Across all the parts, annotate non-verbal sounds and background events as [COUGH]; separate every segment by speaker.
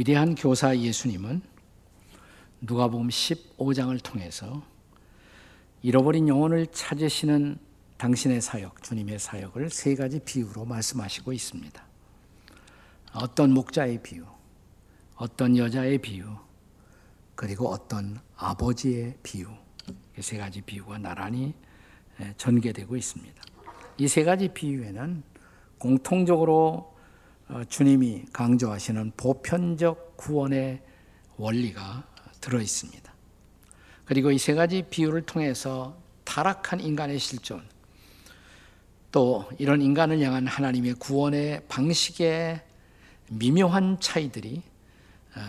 Speaker 1: 위대한 교사 예수님은 누가복음 15장을 통해서 잃어버린 영혼을 찾으시는 당신의 사역, 주님의 사역을 세 가지 비유로 말씀하시고 있습니다. 어떤 목자의 비유, 어떤 여자의 비유, 그리고 어떤 아버지의 비유. 세 가지 비유가 나란히 전개되고 있습니다. 이 세 가지 비유에는 공통적으로 어, 주님이 강조하시는 보편적 구원의 원리가 들어 있습니다. 그리고 이 세 가지 비유를 통해서 타락한 인간의 실존, 또 이런 인간을 향한 하나님의 구원의 방식의 미묘한 차이들이 어,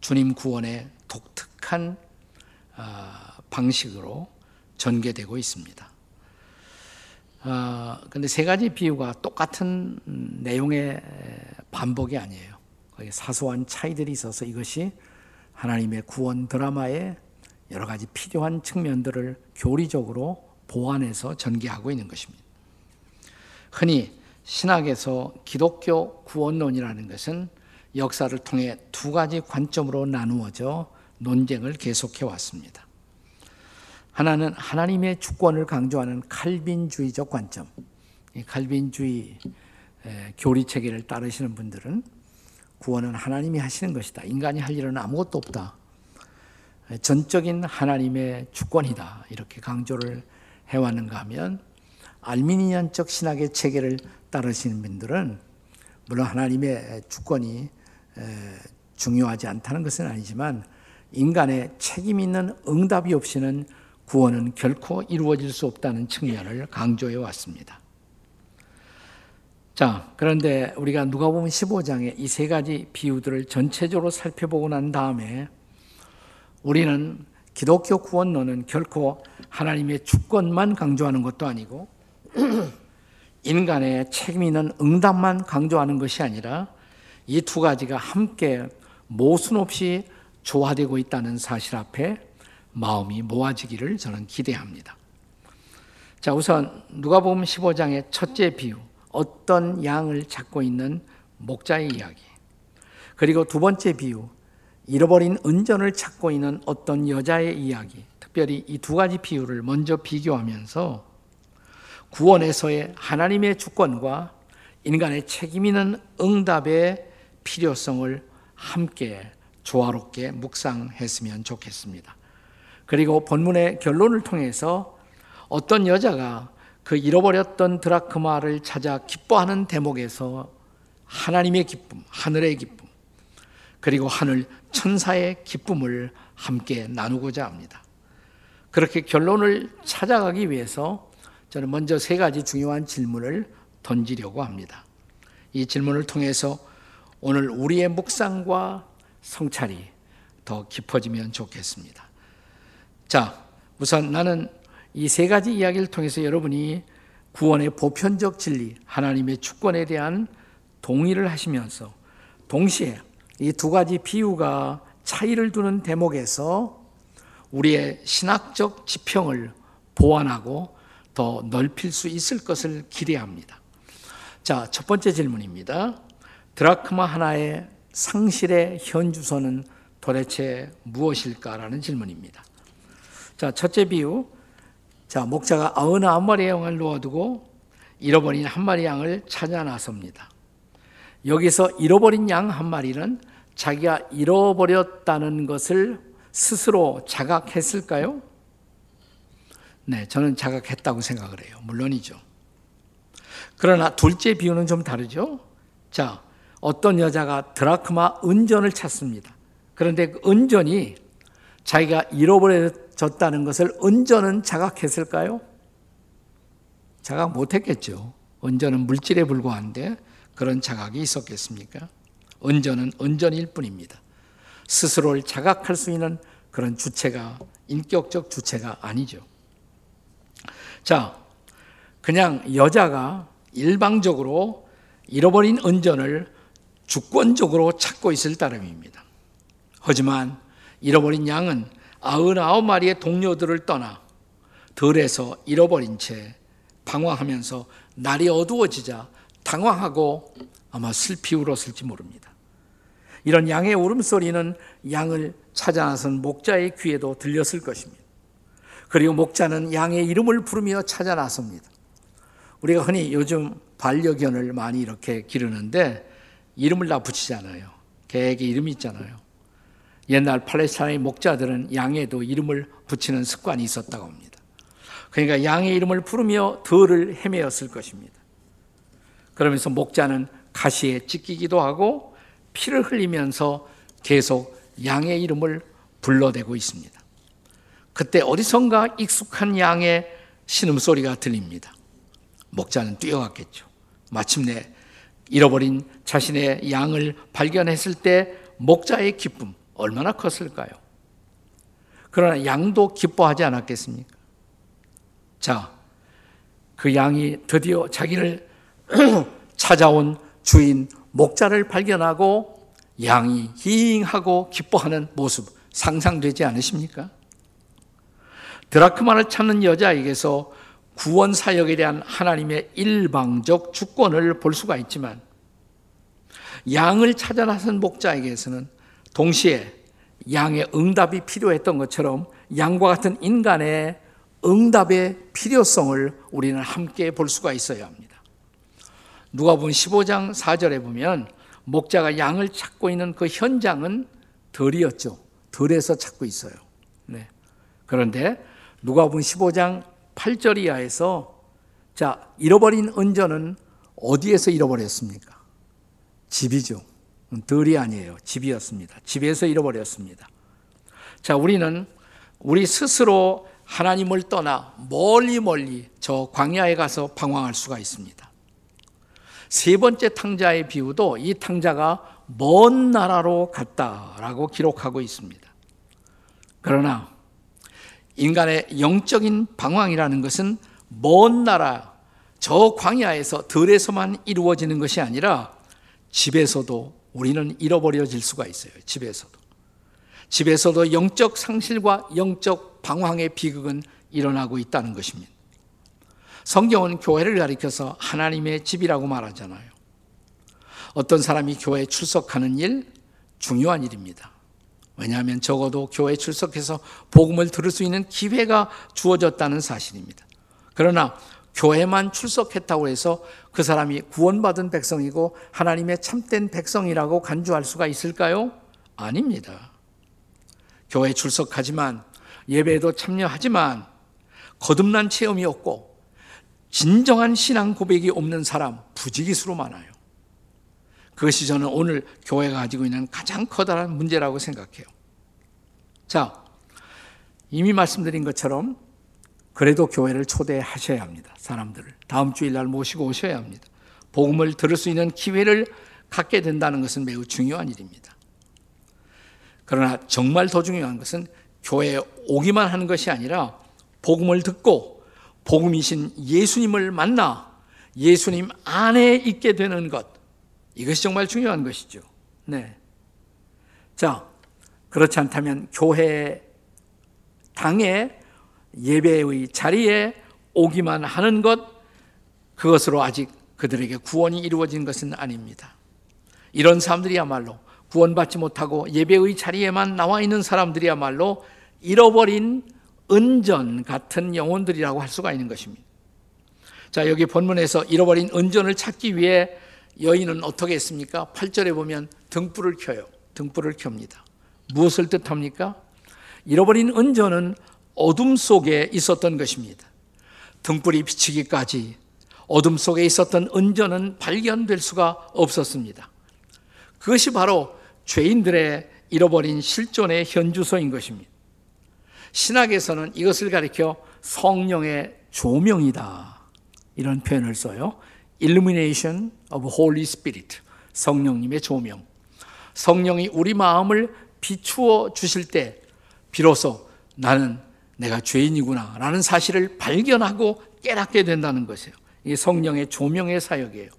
Speaker 1: 주님 구원의 독특한 어, 방식으로 전개되고 있습니다. 그런데 세 가지 비유가 똑같은 내용의 반복이 아니에요. 사소한 차이들이 있어서 이것이 하나님의 구원 드라마의 여러 가지 필요한 측면들을 교리적으로 보완해서 전개하고 있는 것입니다. 흔히 신학에서 기독교 구원론이라는 것은 역사를 통해 두 가지 관점으로 나누어져 논쟁을 계속해 왔습니다. 하나는 하나님의 주권을 강조하는 칼빈주의적 관점. 칼빈주의 교리 체계를 따르시는 분들은 구원은 하나님이 하시는 것이다. 인간이 할 일은 아무것도 없다. 전적인 하나님의 주권이다. 이렇게 강조를 해왔는가 하면 알미니안적 신학의 체계를 따르시는 분들은 물론 하나님의 주권이 중요하지 않다는 것은 아니지만 인간의 책임 있는 응답이 없이는 구원은 결코 이루어질 수 없다는 측면을 강조해 왔습니다. 자, 그런데 우리가 누가 보면 15장에 이 세 가지 비유들을 전체적으로 살펴보고 난 다음에 우리는 기독교 구원론은 결코 하나님의 주권만 강조하는 것도 아니고 [CLEARS THROAT] 인간의 책임 있는 응답만 강조하는 것이 아니라 이 두 가지가 함께 모순 없이 조화되고 있다는 사실 앞에 마음이 모아지기를 저는 기대합니다. 자, 우선 누가복음 15장의 첫째 비유 어떤 양을 찾고 있는 목자의 이야기. 그리고 두 번째 비유, 잃어버린 은전을 찾고 있는 어떤 여자의 이야기. 특별히 이 두 가지 비유를 먼저 비교하면서 구원에서의 하나님의 주권과 인간의 책임 있는 응답의 필요성을 함께 조화롭게 묵상했으면 좋겠습니다. 그리고 본문의 결론을 통해서 어떤 여자가 그 잃어버렸던 드라크마를 찾아 기뻐하는 대목에서 하나님의 기쁨, 하늘의 기쁨, 그리고 하늘 천사의 기쁨을 함께 나누고자 합니다. 그렇게 결론을 찾아가기 위해서 저는 먼저 세 가지 중요한 질문을 던지려고 합니다. 이 질문을 통해서 오늘 우리의 묵상과 성찰이 더 깊어지면 좋겠습니다. 자, 우선 나는 이 세 가지 이야기를 통해서 여러분이 구원의 보편적 진리, 하나님의 주권에 대한 동의를 하시면서 동시에 이 두 가지 비유가 차이를 두는 대목에서 우리의 신학적 지평을 보완하고 더 넓힐 수 있을 것을 기대합니다. 자, 첫 번째 질문입니다. 드라크마 하나의 상실의 현주소는 도대체 무엇일까라는 질문입니다. 자, 첫째 비유. 자, 목자가 아흔아홉 마리의 양을 놓아두고 잃어버린 한 마리 양을 찾아 나섭니다. 여기서 잃어버린 양 한 마리는 자기가 잃어버렸다는 것을 스스로 자각했을까요? 네, 저는 자각했다고 생각을 해요. 물론이죠. 그러나 둘째 비유는 좀 다르죠. 자, 어떤 여자가 드라크마 은전을 찾습니다. 그런데 그 은전이 자기가 잃어버렸 졌다는 것을 은전은 자각했을까요? 자각 못했겠죠. 은전은 물질에 불과한데 그런 자각이 있었겠습니까? 은전은 은전일 뿐입니다. 스스로를 자각할 수 있는 그런 주체가 인격적 주체가 아니죠. 자, 그냥 여자가 일방적으로 잃어버린 은전을 주권적으로 찾고 있을 따름입니다. 하지만 잃어버린 양은 아흔아홉 마리의 동료들을 떠나 들에서 잃어버린 채 방황하면서 날이 어두워지자 당황하고 아마 슬피 울었을지 모릅니다. 이런 양의 울음소리는 양을 찾아 나선 목자의 귀에도 들렸을 것입니다. 그리고 목자는 양의 이름을 부르며 찾아 나섭니다. 우리가 흔히 요즘 반려견을 많이 이렇게 기르는데 이름을 다 붙이잖아요. 개에게 이름이 있잖아요. 옛날 팔레스타인의 목자들은 양에도 이름을 붙이는 습관이 있었다고 합니다. 그러니까 양의 이름을 부르며 들을 헤매었을 것입니다. 그러면서 목자는 가시에 찢기기도 하고 피를 흘리면서 계속 양의 이름을 불러대고 있습니다. 그때 어디선가 익숙한 양의 신음소리가 들립니다. 목자는 뛰어갔겠죠. 마침내 잃어버린 자신의 양을 발견했을 때 목자의 기쁨 얼마나 컸을까요? 그러나 양도 기뻐하지 않았겠습니까? 자, 그 양이 드디어 자기를 [CLEARS THROAT] 찾아온 주인 목자를 발견하고 양이 힝하고 기뻐하는 모습 상상되지 않으십니까? 드라크마를 찾는 여자에게서 구원 사역에 대한 하나님의 일방적 주권을 볼 수가 있지만 양을 찾아 나선 목자에게서는 동시에 양의 응답이 필요했던 것처럼 양과 같은 인간의 응답의 필요성을 우리는 함께 볼 수가 있어야 합니다. 누가복음 15장 4절에 보면 목자가 양을 찾고 있는 그 현장은 덜이었죠. 덜에서 찾고 있어요. 네. 그런데 누가복음 15장 8절 이하에서 자, 잃어버린 은전은 어디에서 잃어버렸습니까? 집이죠. 덜이 아니에요. 집이었습니다. 집에서 잃어버렸습니다. 자, 우리는 우리 스스로 하나님을 떠나 멀리 멀리 저 광야에 가서 방황할 수가 있습니다. 세 번째 탕자의 비유도 이 탕자가 먼 나라로 갔다라고 기록하고 있습니다. 그러나 인간의 영적인 방황이라는 것은 먼 나라, 저 광야에서 들에서만 이루어지는 것이 아니라 집에서도 우리는 잃어버려질 수가 있어요. 집에서도. 집에서도 영적 상실과 영적 방황의 비극은 일어나고 있다는 것입니다. 성경은 교회를 가리켜서 하나님의 집이라고 말하잖아요. 어떤 사람이 교회에 출석하는 일, 중요한 일입니다. 왜냐하면 적어도 교회에 출석해서 복음을 들을 수 있는 기회가 주어졌다는 사실입니다. 그러나 교회만 출석했다고 해서 그 사람이 구원받은 백성이고 하나님의 참된 백성이라고 간주할 수가 있을까요? 아닙니다. 교회 출석하지만 예배에도 참여하지만 거듭난 체험이 없고 진정한 신앙 고백이 없는 사람 부지기수로 많아요. 그것이 저는 오늘 교회가 가지고 있는 가장 커다란 문제라고 생각해요. 자, 이미 말씀드린 것처럼 그래도 교회를 초대하셔야 합니다. 사람들을. 다음 주일 날 모시고 오셔야 합니다. 복음을 들을 수 있는 기회를 갖게 된다는 것은 매우 중요한 일입니다. 그러나 정말 더 중요한 것은 교회에 오기만 하는 것이 아니라 복음을 듣고 복음이신 예수님을 만나 예수님 안에 있게 되는 것. 이것이 정말 중요한 것이죠. 네. 자, 그렇지 않다면 교회 당에 예배의 자리에 오기만 하는 것, 그것으로 아직 그들에게 구원이 이루어진 것은 아닙니다. 이런 사람들이야말로 구원받지 못하고 예배의 자리에만 나와 있는 사람들이야말로 잃어버린 은전 같은 영혼들이라고 할 수가 있는 것입니다. 자, 여기 본문에서 잃어버린 은전을 찾기 위해 여인은 어떻게 했습니까? 8절에 보면 등불을 켜요. 등불을 켭니다. 무엇을 뜻합니까? 잃어버린 은전은 어둠 속에 있었던 것입니다. 등불이 비치기까지 어둠 속에 있었던 은전은 발견될 수가 없었습니다. 그것이 바로 죄인들의 잃어버린 실존의 현주소인 것입니다. 신학에서는 이것을 가리켜 성령의 조명이다. 이런 표현을 써요. illumination of Holy Spirit. 성령님의 조명. 성령이 우리 마음을 비추어 주실 때 비로소 나는 내가 죄인이구나 라는 사실을 발견하고 깨닫게 된다는 것이에요. 이게 성령의 조명의 사역이에요.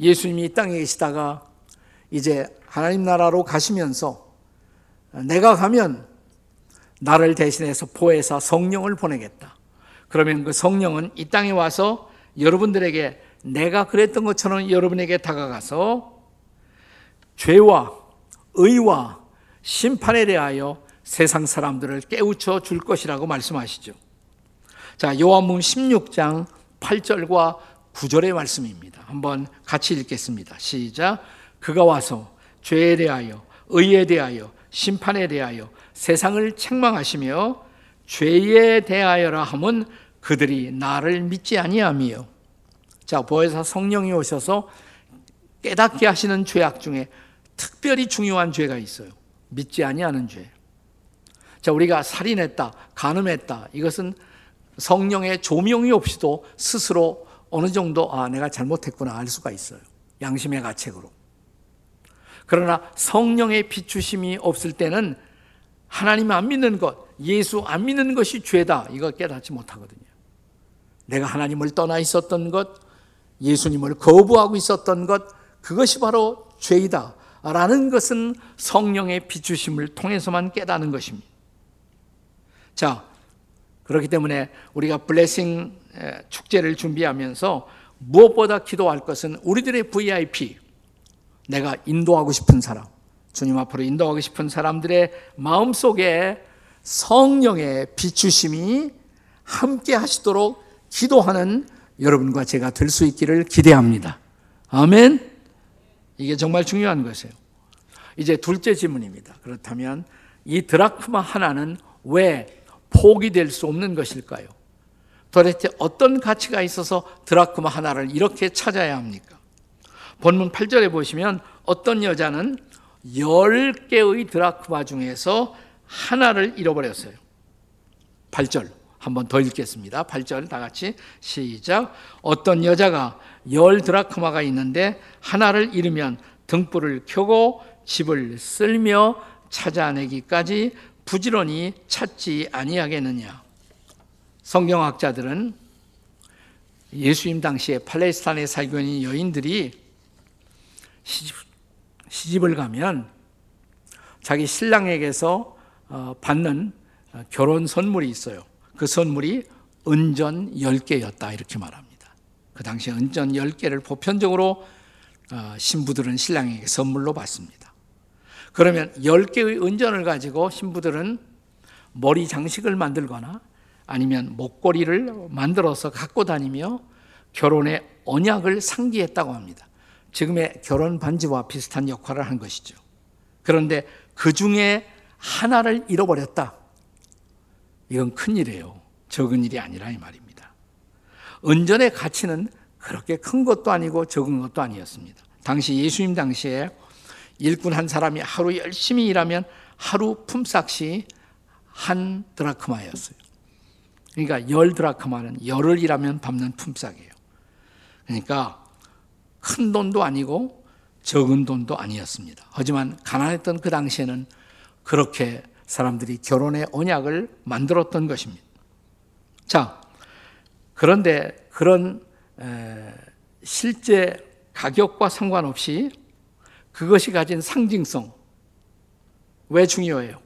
Speaker 1: 예수님이 이 땅에 계시다가 이제 하나님 나라로 가시면서 내가 가면 나를 대신해서 보혜사 성령을 보내겠다. 그러면 그 성령은 이 땅에 와서 여러분들에게 내가 그랬던 것처럼 여러분에게 다가가서 죄와 의와 심판에 대하여 세상 사람들을 깨우쳐 줄 것이라고 말씀하시죠. 자, 요한복음 16장 8절과 9절의 말씀입니다. 한번 같이 읽겠습니다. 시작. 그가 와서 죄에 대하여 의에 대하여 심판에 대하여 세상을 책망하시며 죄에 대하여라 함은 그들이 나를 믿지 아니하며 자 보혜사 성령이 오셔서 깨닫게 하시는 죄악 중에 특별히 중요한 죄가 있어요. 믿지 아니하는 죄. 자 우리가 살인했다, 간음했다. 이것은 성령의 조명이 없이도 스스로 어느 정도 아 내가 잘못했구나 알 수가 있어요. 양심의 가책으로. 그러나 성령의 비추심이 없을 때는 하나님 안 믿는 것, 예수 안 믿는 것이 죄다. 이거 깨닫지 못하거든요. 내가 하나님을 떠나 있었던 것, 예수님을 거부하고 있었던 것, 그것이 바로 죄이다. 라는 것은 성령의 비추심을 통해서만 깨닫는 것입니다. 자, 그렇기 때문에 우리가 블레싱 축제를 준비하면서 무엇보다 기도할 것은 우리들의 VIP, 내가 인도하고 싶은 사람, 주님 앞으로 인도하고 싶은 사람들의 마음 속에 성령의 비추심이 함께 하시도록 기도하는 여러분과 제가 될 수 있기를 기대합니다. 아멘. 이게 정말 중요한 것이에요. 이제 둘째 질문입니다. 그렇다면 이 드라크마 하나는 왜 포기될 수 없는 것일까요? 도대체 어떤 가치가 있어서 드라크마 하나를 이렇게 찾아야 합니까? 본문 8절에 보시면 어떤 여자는 10개의 드라크마 중에서 하나를 잃어버렸어요. 8절. 한번 더 읽겠습니다. 8절 다 같이 시작. 어떤 여자가 열 드라크마가 있는데 하나를 잃으면 등불을 켜고 집을 쓸며 찾아내기까지 부지런히 찾지 아니하겠느냐. 성경학자들은 예수님 당시에 팔레스타인에 살고 있는 여인들이 시집, 시집을 가면 자기 신랑에게서 어, 받는 어, 결혼 선물이 있어요. 그 선물이 은전 10개였다 이렇게 말합니다. 그 당시에 은전 10개를 보편적으로 어, 신부들은 신랑에게 선물로 받습니다. 그러면 10개의 은전을 가지고 신부들은 머리 장식을 만들거나 아니면 목걸이를 만들어서 갖고 다니며 결혼의 언약을 상기했다고 합니다. 지금의 결혼 반지와 비슷한 역할을 한 것이죠. 그런데 그 중에 하나를 잃어버렸다. 이건 큰 일이에요. 적은 일이 아니라 이 말입니다. 은전의 가치는 그렇게 큰 것도 아니고 적은 것도 아니었습니다. 당시 예수님 당시에 일꾼 한 사람이 하루 열심히 일하면 하루 품삯이 한 드라크마였어요. 그러니까 열 드라크마는 열을 일하면 밟는 품삯이에요. 그러니까 큰 돈도 아니고 적은 돈도 아니었습니다. 하지만 가난했던 그 당시에는 그렇게 사람들이 결혼의 언약을 만들었던 것입니다. 자, 그런데 그런 실제 가격과 상관없이 그것이 가진 상징성 왜 중요해요?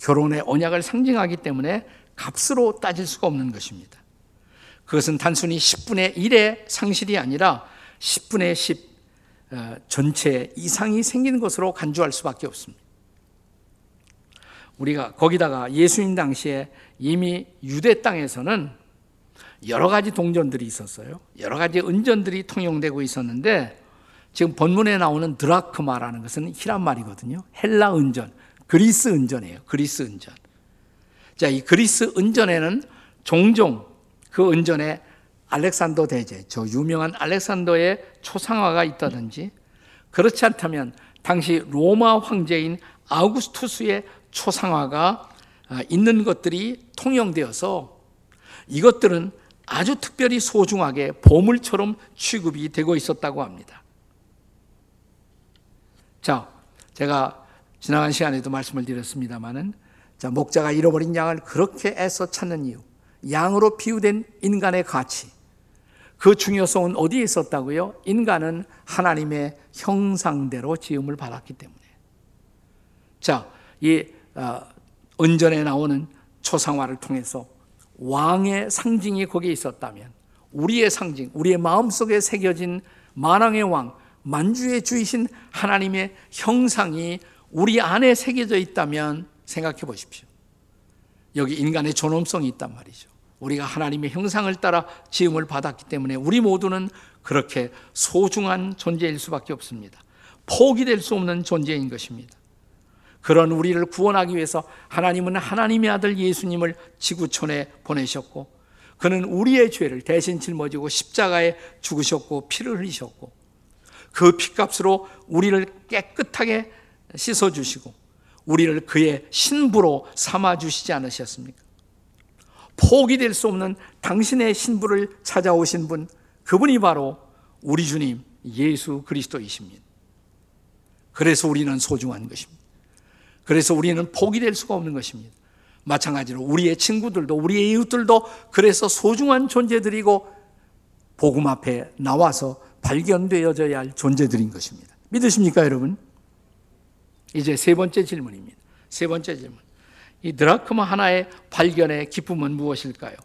Speaker 1: 결혼의 언약을 상징하기 때문에 값으로 따질 수가 없는 것입니다. 그것은 단순히 10분의 1의 상실이 아니라 10분의 10 어, 전체 이상이 생기는 것으로 간주할 수밖에 없습니다. 우리가 거기다가 예수님 당시에 이미 유대 땅에서는 여러 가지 동전들이 있었어요. 여러 가지 은전들이 통용되고 있었는데 지금 본문에 나오는 드라크마라는 것은 히란 말이거든요. 헬라 은전, 그리스 은전이에요. 그리스 은전. 자, 이 그리스 은전에는 종종 그 은전에 알렉산더 대제, 저 유명한 알렉산더의 초상화가 있다든지 그렇지 않다면 당시 로마 황제인 아우구스투스의 초상화가 아, 있는 것들이 통용되어서 이것들은 아주 특별히 소중하게 보물처럼 취급이 되고 있었다고 합니다. 자, 제가 지나간 시간에도 말씀을 드렸습니다만은 자, 목자가 잃어버린 양을 그렇게 애써 찾는 이유. 양으로 비유된 인간의 가치. 그 중요성은 어디에 있었다고요? 인간은 하나님의 형상대로 지음을 받았기 때문에. 자, 이 어, 은전에 나오는 초상화를 통해서 왕의 상징이 거기에 있었다면 우리의 상징, 우리의 마음속에 새겨진 만왕의 왕, 만주의 주이신 하나님의 형상이 우리 안에 새겨져 있다면 생각해 보십시오. 여기 인간의 존엄성이 있단 말이죠. 우리가 하나님의 형상을 따라 지음을 받았기 때문에 우리 모두는 그렇게 소중한 존재일 수밖에 없습니다. 포기될 수 없는 존재인 것입니다. 그런 우리를 구원하기 위해서 하나님은 하나님의 아들 예수님을 지구촌에 보내셨고 그는 우리의 죄를 대신 짊어지고 십자가에 죽으셨고 피를 흘리셨고 그 피값으로 우리를 깨끗하게 씻어 주시고 우리를 그의 신부로 삼아 주시지 않으셨습니까? 포기될 수 없는 당신의 신부를 찾아오신 분 그분이 바로 우리 주님 예수 그리스도이십니다. 그래서 우리는 소중한 것입니다. 그래서 우리는 포기될 수가 없는 것입니다. 마찬가지로 우리의 친구들도 우리의 이웃들도 그래서 소중한 존재들이고 복음 앞에 나와서 발견되어져야 할 존재들인 것입니다. 믿으십니까, 여러분? 이제 세 번째 질문입니다. 세 번째 질문. 이 드라크마 하나의 발견의 기쁨은 무엇일까요?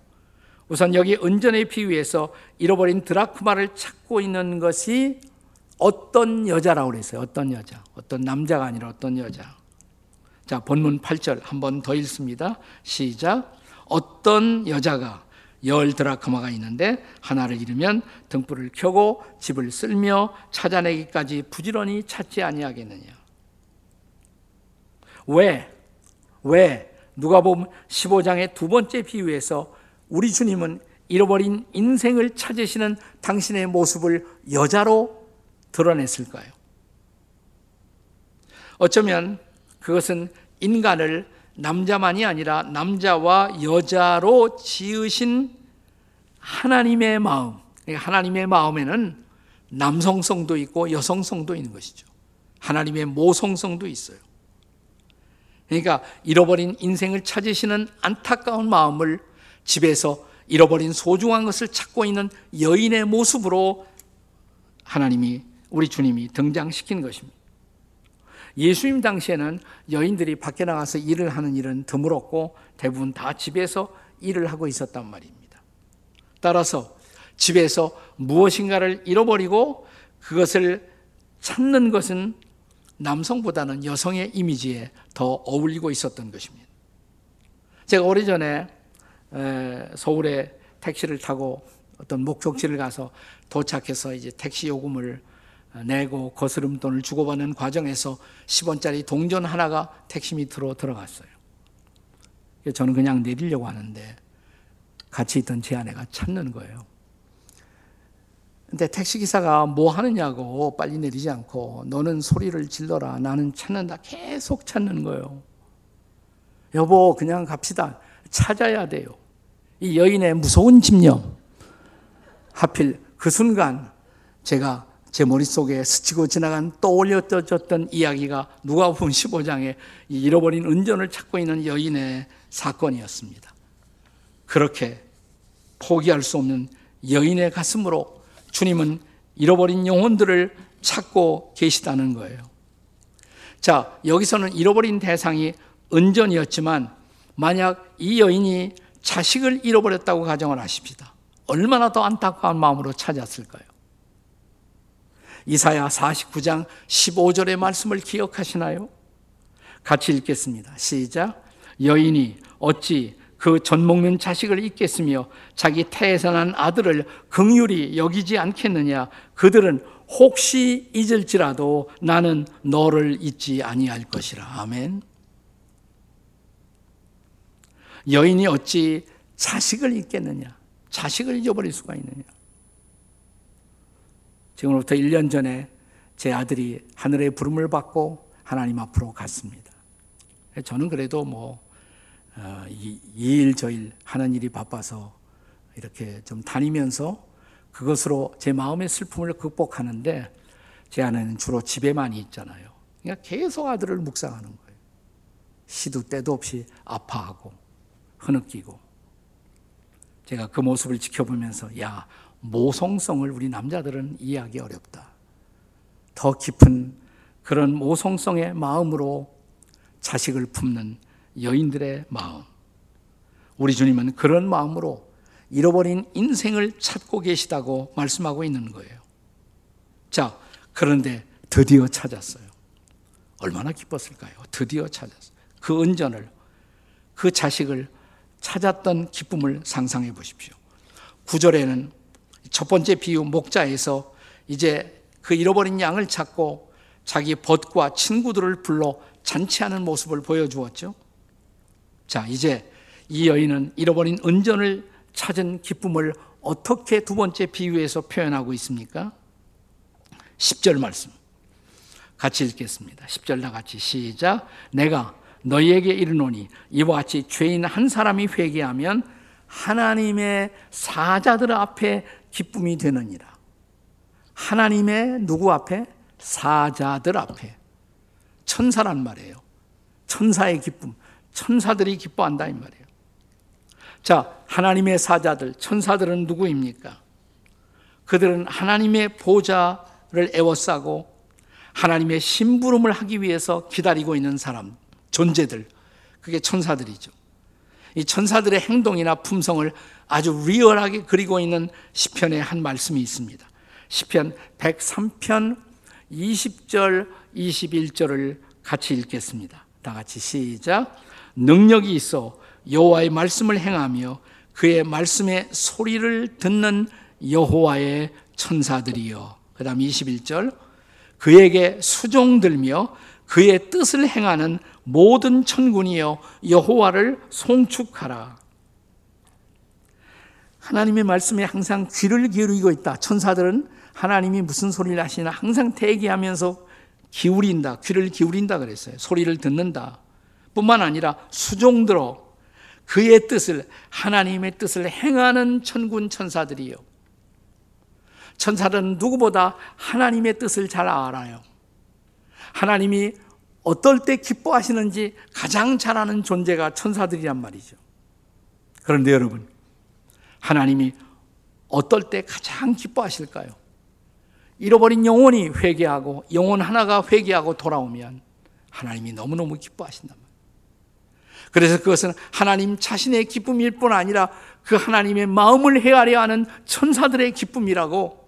Speaker 1: 우선 여기 은전의 비유에서 잃어버린 드라크마를 찾고 있는 것이 어떤 여자라고 그랬어요. 어떤 여자. 어떤 남자가 아니라 어떤 여자. 자, 본문 8절 한 번 더 읽습니다. 시작. 어떤 여자가 열 드라크마가 있는데 하나를 잃으면 등불을 켜고 집을 쓸며 찾아내기까지 부지런히 찾지 아니하겠느냐. 왜? 왜? 누가 보면 15장의 두 번째 비유에서 우리 주님은 잃어버린 인생을 찾으시는 당신의 모습을 여자로 드러냈을까요? 어쩌면 그것은 인간을 남자만이 아니라 남자와 여자로 지으신 하나님의 마음. 하나님의 마음에는 남성성도 있고 여성성도 있는 것이죠. 하나님의 모성성도 있어요. 그러니까 잃어버린 인생을 찾으시는 안타까운 마음을 집에서 잃어버린 소중한 것을 찾고 있는 여인의 모습으로 하나님이 우리 주님이 등장시킨 것입니다. 예수님 당시에는 여인들이 밖에 나가서 일을 하는 일은 드물었고 대부분 다 집에서 일을 하고 있었단 말입니다. 따라서 집에서 무엇인가를 잃어버리고 그것을 찾는 것은 남성보다는 여성의 이미지에 더 어울리고 있었던 것입니다. 제가 오래전에 서울에 택시를 타고 어떤 목적지를 가서 도착해서 이제 택시 요금을 내고 거스름 돈을 주고받는 과정에서 10원짜리 동전 하나가 택시 밑으로 들어갔어요. 저는 그냥 내리려고 하는데 같이 있던 제 아내가 찾는 거예요. 근데 택시기사가 뭐 하느냐고 빨리 내리지 않고 너는 소리를 질러라. 나는 찾는다. 계속 찾는 거예요. 여보, 그냥 갑시다. 찾아야 돼요. 이 여인의 무서운 집념. 하필 그 순간 제가 제 머릿속에 스치고 지나간 떠올렸던 이야기가 누가복음 15장에 잃어버린 은전을 찾고 있는 여인의 사건이었습니다. 그렇게 포기할 수 없는 여인의 가슴으로 주님은 잃어버린 영혼들을 찾고 계시다는 거예요. 자, 여기서는 잃어버린 대상이 은전이었지만 만약 이 여인이 자식을 잃어버렸다고 가정을 하십시다. 얼마나 더 안타까운 마음으로 찾았을까요? 이사야 49장 15절의 말씀을 기억하시나요? 같이 읽겠습니다. 시작. 여인이 어찌 그 젖 먹는 자식을 잊겠으며 자기 태에서 난 아들을 긍휼히 여기지 않겠느냐? 그들은 혹시 잊을지라도 나는 너를 잊지 아니할 것이라. 아멘. 여인이 어찌 자식을 잊겠느냐? 자식을 잊어버릴 수가 있느냐? 지금부터 1년 전에 제 아들이 하늘의 부름을 받고 하나님 앞으로 갔습니다. 저는 그래도 뭐, 어, 이일 저일 하는 일이 바빠서 이렇게 좀 다니면서 그것으로 제 마음의 슬픔을 극복하는데 제 아내는 주로 집에만 있잖아요. 그러니까 계속 아들을 묵상하는 거예요. 시도 때도 없이 아파하고 흐느끼고 제가 그 모습을 지켜보면서 야 모성성을 우리 남자들은 이해하기 어렵다. 더 깊은 그런 모성성의 마음으로 자식을 품는 여인들의 마음. 우리 주님은 그런 마음으로 잃어버린 인생을 찾고 계시다고 말씀하고 있는 거예요. 자, 그런데 드디어 찾았어요. 얼마나 기뻤을까요? 드디어 찾았어요. 그 은전을, 그 자식을 찾았던 기쁨을 상상해 보십시오. 9절에는 첫 번째 비유 목자에서 이제 그 잃어버린 양을 찾고 자기 벗과 친구들을 불러 잔치하는 모습을 보여주었죠. 자, 이제 이 여인은 잃어버린 은전을 찾은 기쁨을 어떻게 두 번째 비유에서 표현하고 있습니까? 10절 말씀. 같이 읽겠습니다. 10절 다 같이 시작. 내가 너희에게 이르노니 이와 같이 죄인 한 사람이 회개하면 하나님의 사자들 앞에 기쁨이 되느니라. 하나님의 누구 앞에? 사자들 앞에. 천사란 말이에요. 천사의 기쁨. 천사들이 기뻐한다 이 말이에요. 자, 하나님의 사자들, 천사들은 누구입니까? 그들은 하나님의 보좌를 애워싸고 하나님의 심부름을 하기 위해서 기다리고 있는 사람, 존재들. 그게 천사들이죠. 이 천사들의 행동이나 품성을 아주 리얼하게 그리고 있는 시편의 한 말씀이 있습니다. 시편 103편 20절 21절을 같이 읽겠습니다. 다 같이 시작. 능력이 있어 여호와의 말씀을 행하며 그의 말씀의 소리를 듣는 여호와의 천사들이여. 그다음 21절 그에게 수종들며 그의 뜻을 행하는 모든 천군이여 여호와를 송축하라. 하나님의 말씀에 항상 귀를 기울이고 있다. 천사들은 하나님이 무슨 소리를 하시나 항상 대기하면서 기울인다. 귀를 기울인다 그랬어요. 소리를 듣는다. 뿐만 아니라 수종들어 그의 뜻을 하나님의 뜻을 행하는 천군 천사들이요. 천사들은 누구보다 하나님의 뜻을 잘 알아요. 하나님이 어떨 때 기뻐하시는지 가장 잘 아는 존재가 천사들이란 말이죠. 그런데 여러분, 하나님이 어떨 때 가장 기뻐하실까요? 잃어버린 영혼이 회개하고 영혼 하나가 회개하고 돌아오면 하나님이 너무너무 기뻐하신단 말이에요. 그래서 그것은 하나님 자신의 기쁨일 뿐 아니라 그 하나님의 마음을 헤아려 하는 천사들의 기쁨이라고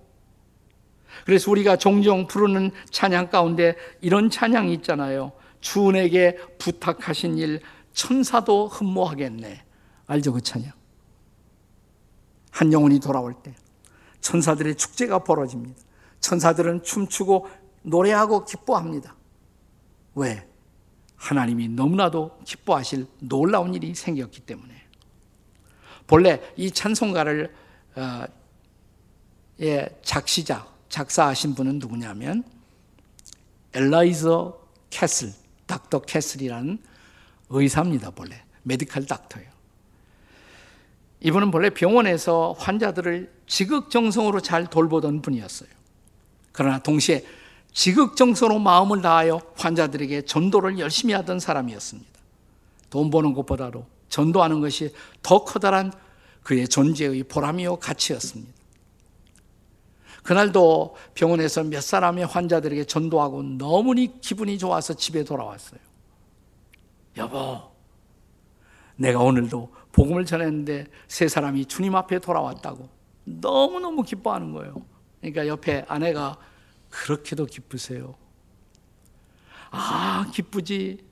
Speaker 1: 그래서 우리가 종종 부르는 찬양 가운데 이런 찬양이 있잖아요. 주은에게 부탁하신 일 천사도 흠모하겠네. 알죠 그 찬양? 한 영혼이 돌아올 때 천사들의 축제가 벌어집니다. 천사들은 춤추고 노래하고 기뻐합니다. 왜? 하나님이 너무나도 기뻐하실 놀라운 일이 생겼기 때문에. 본래 이 찬송가를 어, 예, 작시자, 작사하신 분은 누구냐면 엘라이저 캐슬, doctor 캐슬이라는 의사입니다, 본래. medical doctor예요. 이분은 본래 병원에서 환자들을 지극정성으로 잘 돌보던 분이었어요. 그러나 동시에 지극정성으로 마음을 다하여 환자들에게 전도를 열심히 하던 사람이었습니다. 돈 버는 것보다도 전도하는 것이 더 커다란 그의 존재의 보람이요 가치였습니다. 그날도 병원에서 몇 사람의 환자들에게 전도하고 너무니 기분이 좋아서 집에 돌아왔어요. 여보, 내가 오늘도 복음을 전했는데 세 사람이 주님 앞에 돌아왔다고 너무너무 기뻐하는 거예요. 그러니까 옆에 아내가 그렇게도 기쁘세요. 아, 기쁘지.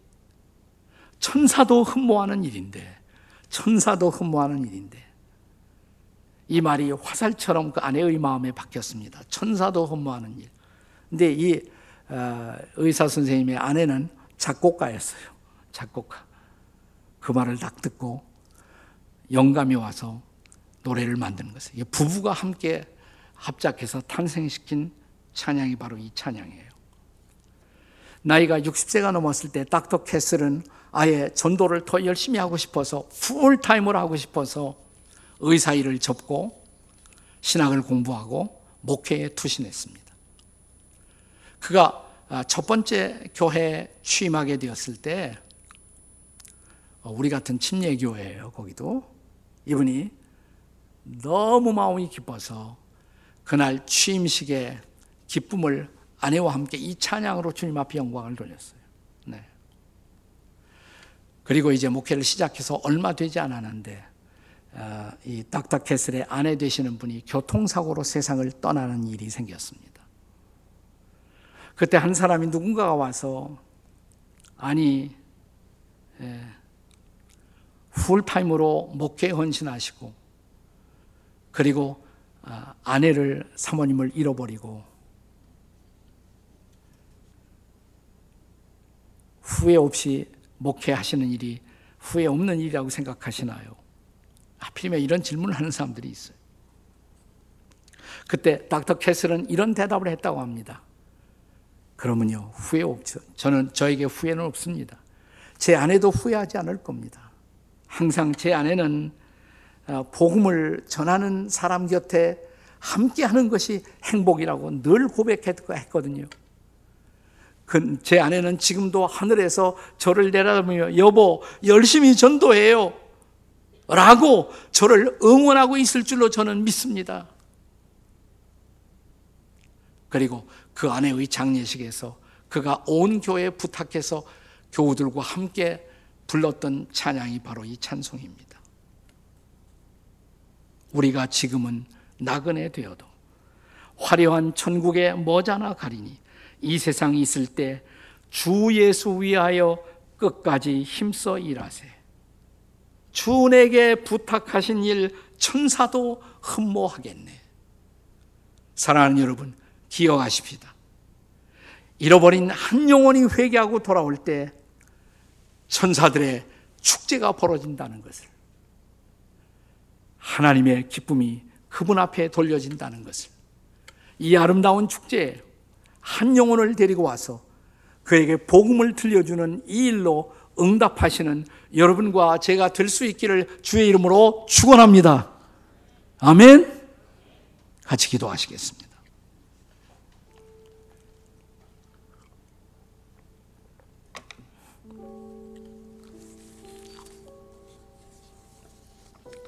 Speaker 1: 천사도 흠모하는 일인데, 천사도 흠모하는 일인데, 이 말이 화살처럼 그 아내의 마음에 박혔습니다. 천사도 흠모하는 일. 근데 이 어, 의사 선생님의 아내는 작곡가였어요. 작곡가. 그 말을 딱 듣고 영감이 와서 노래를 만드는 것이에요. 부부가 함께 합작해서 탄생시킨 찬양이 바로 이 찬양이에요. 나이가 60세가 넘었을 때 닥터 캐슬은 아예 전도를 더 열심히 하고 싶어서 풀타임으로 하고 싶어서 의사 일을 접고 신학을 공부하고 목회에 투신했습니다. 그가 아, 첫 번째 교회에 취임하게 되었을 때 어, 우리 같은 침례교회예요. 거기도 이분이 너무 마음이 기뻐서 그날 취임식에 기쁨을 아내와 함께 이 찬양으로 주님 앞에 영광을 돌렸어요. 네. 그리고 이제 목회를 시작해서 얼마 되지 않았는데 어, 이 닥터 캐슬의 아내 되시는 분이 교통사고로 세상을 떠나는 일이 생겼습니다. 그때 한 사람이 누군가가 와서 아니 예, 풀타임으로 목회 헌신하시고 그리고 아, 아내를 사모님을 잃어버리고 후회 없이 목회하시는 일이 후회 없는 일이라고 생각하시나요? 하필이면 이런 질문을 하는 사람들이 있어요. 그때 닥터 캐슬은 이런 대답을 했다고 합니다. 그러면요, 후회 없죠. 저는 저에게 후회는 없습니다. 제 아내도 후회하지 않을 겁니다. 항상 제 아내는 어, 복음을 전하는 사람 곁에 함께 하는 것이 행복이라고 늘 고백했거든요. 그제 아내는 지금도 하늘에서 저를 내려다보며 여보 열심히 전도해요 라고 저를 응원하고 있을 줄로 저는 믿습니다. 그리고 그 아내의 장례식에서 그가 온 교회에 부탁해서 교우들과 함께 불렀던 찬양이 바로 이 찬송입니다. 우리가 지금은 나그네 되어도 화려한 천국에 머자나 가리니 이 세상 있을 때 주 예수 위하여 끝까지 힘써 일하세. 주 내게 부탁하신 일 천사도 흠모하겠네. 사랑하는 여러분, 기억하십시다. 잃어버린 한 영혼이 회개하고 돌아올 때 천사들의 축제가 벌어진다는 것을 하나님의 기쁨이 그분 앞에 돌려진다는 것을 이 아름다운 축제에 한 영혼을 데리고 와서 그에게 복음을 들려주는 이 일로 응답하시는 여러분과 제가 될 수 있기를 주의 이름으로 축원합니다. 아멘. 같이 기도하시겠습니다.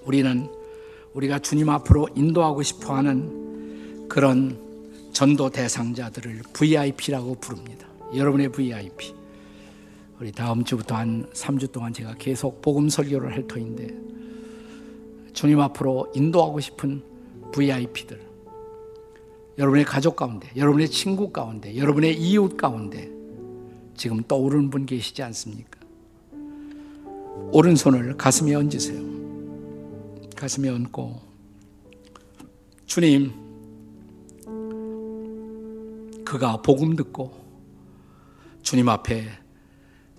Speaker 1: 우리는 우리가 주님 앞으로 인도하고 싶어 하는 그런 전도 대상자들을 VIP라고 부릅니다. 여러분의 VIP. 우리 다음 주부터 한 3주 동안 제가 계속 복음 설교를 할 터인데 주님 앞으로 인도하고 싶은 VIP들. 여러분의 가족 가운데, 여러분의 친구 가운데, 여러분의 이웃 가운데 지금 떠오르는 분 계시지 않습니까? 오른손을 가슴에 얹으세요. 가슴에 얹고 주님 그가 복음 듣고 주님 앞에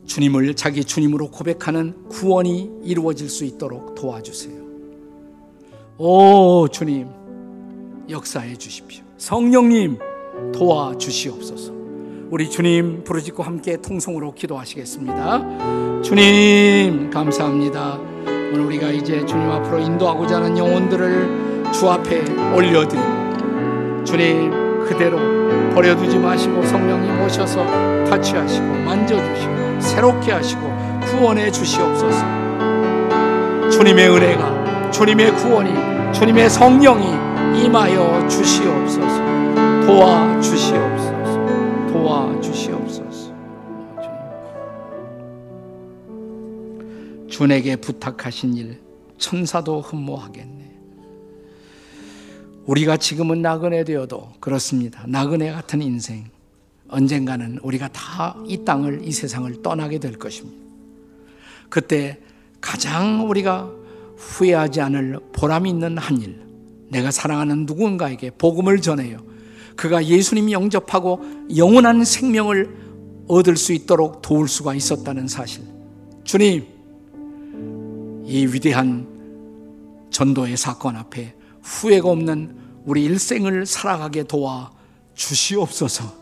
Speaker 1: 주님을 자기 주님으로 고백하는 구원이 이루어질 수 있도록 도와주세요. 오, 주님, 역사해 주십시오. 성령님, 도와주시옵소서. 우리 주님 부르짖고 함께 통성으로 기도하시겠습니다. 주님, 감사합니다. 오늘 우리가 이제 주님 앞으로 인도하고자 하는 영혼들을 주 앞에 올려드립니다. 주님, 그대로 버려두지 마시고 성령님 오셔서 타치하시고 만져주시고 새롭게 하시고 구원해 주시옵소서. 주님의 은혜가 주님의 구원이 주님의 성령이 임하여 주시옵소서. 도와 주시옵소서. 도와 주시옵소서. 주에게 부탁하신 일 천사도 흠모하겠네. 우리가 지금은 나그네 되어도 그렇습니다. 나그네 같은 인생. 언젠가는 우리가 다 이 땅을, 이 세상을 떠나게 될 것입니다. 그때 가장 우리가 후회하지 않을 보람 있는 한 일. 내가 사랑하는 누군가에게 복음을 전해요. 그가 예수님 영접하고 영원한 생명을 얻을 수 있도록 도울 수가 있었다는 사실. 주님, 이 위대한 전도의 사건 앞에 후회가 없는 우리 일생을 살아가게 도와 주시옵소서.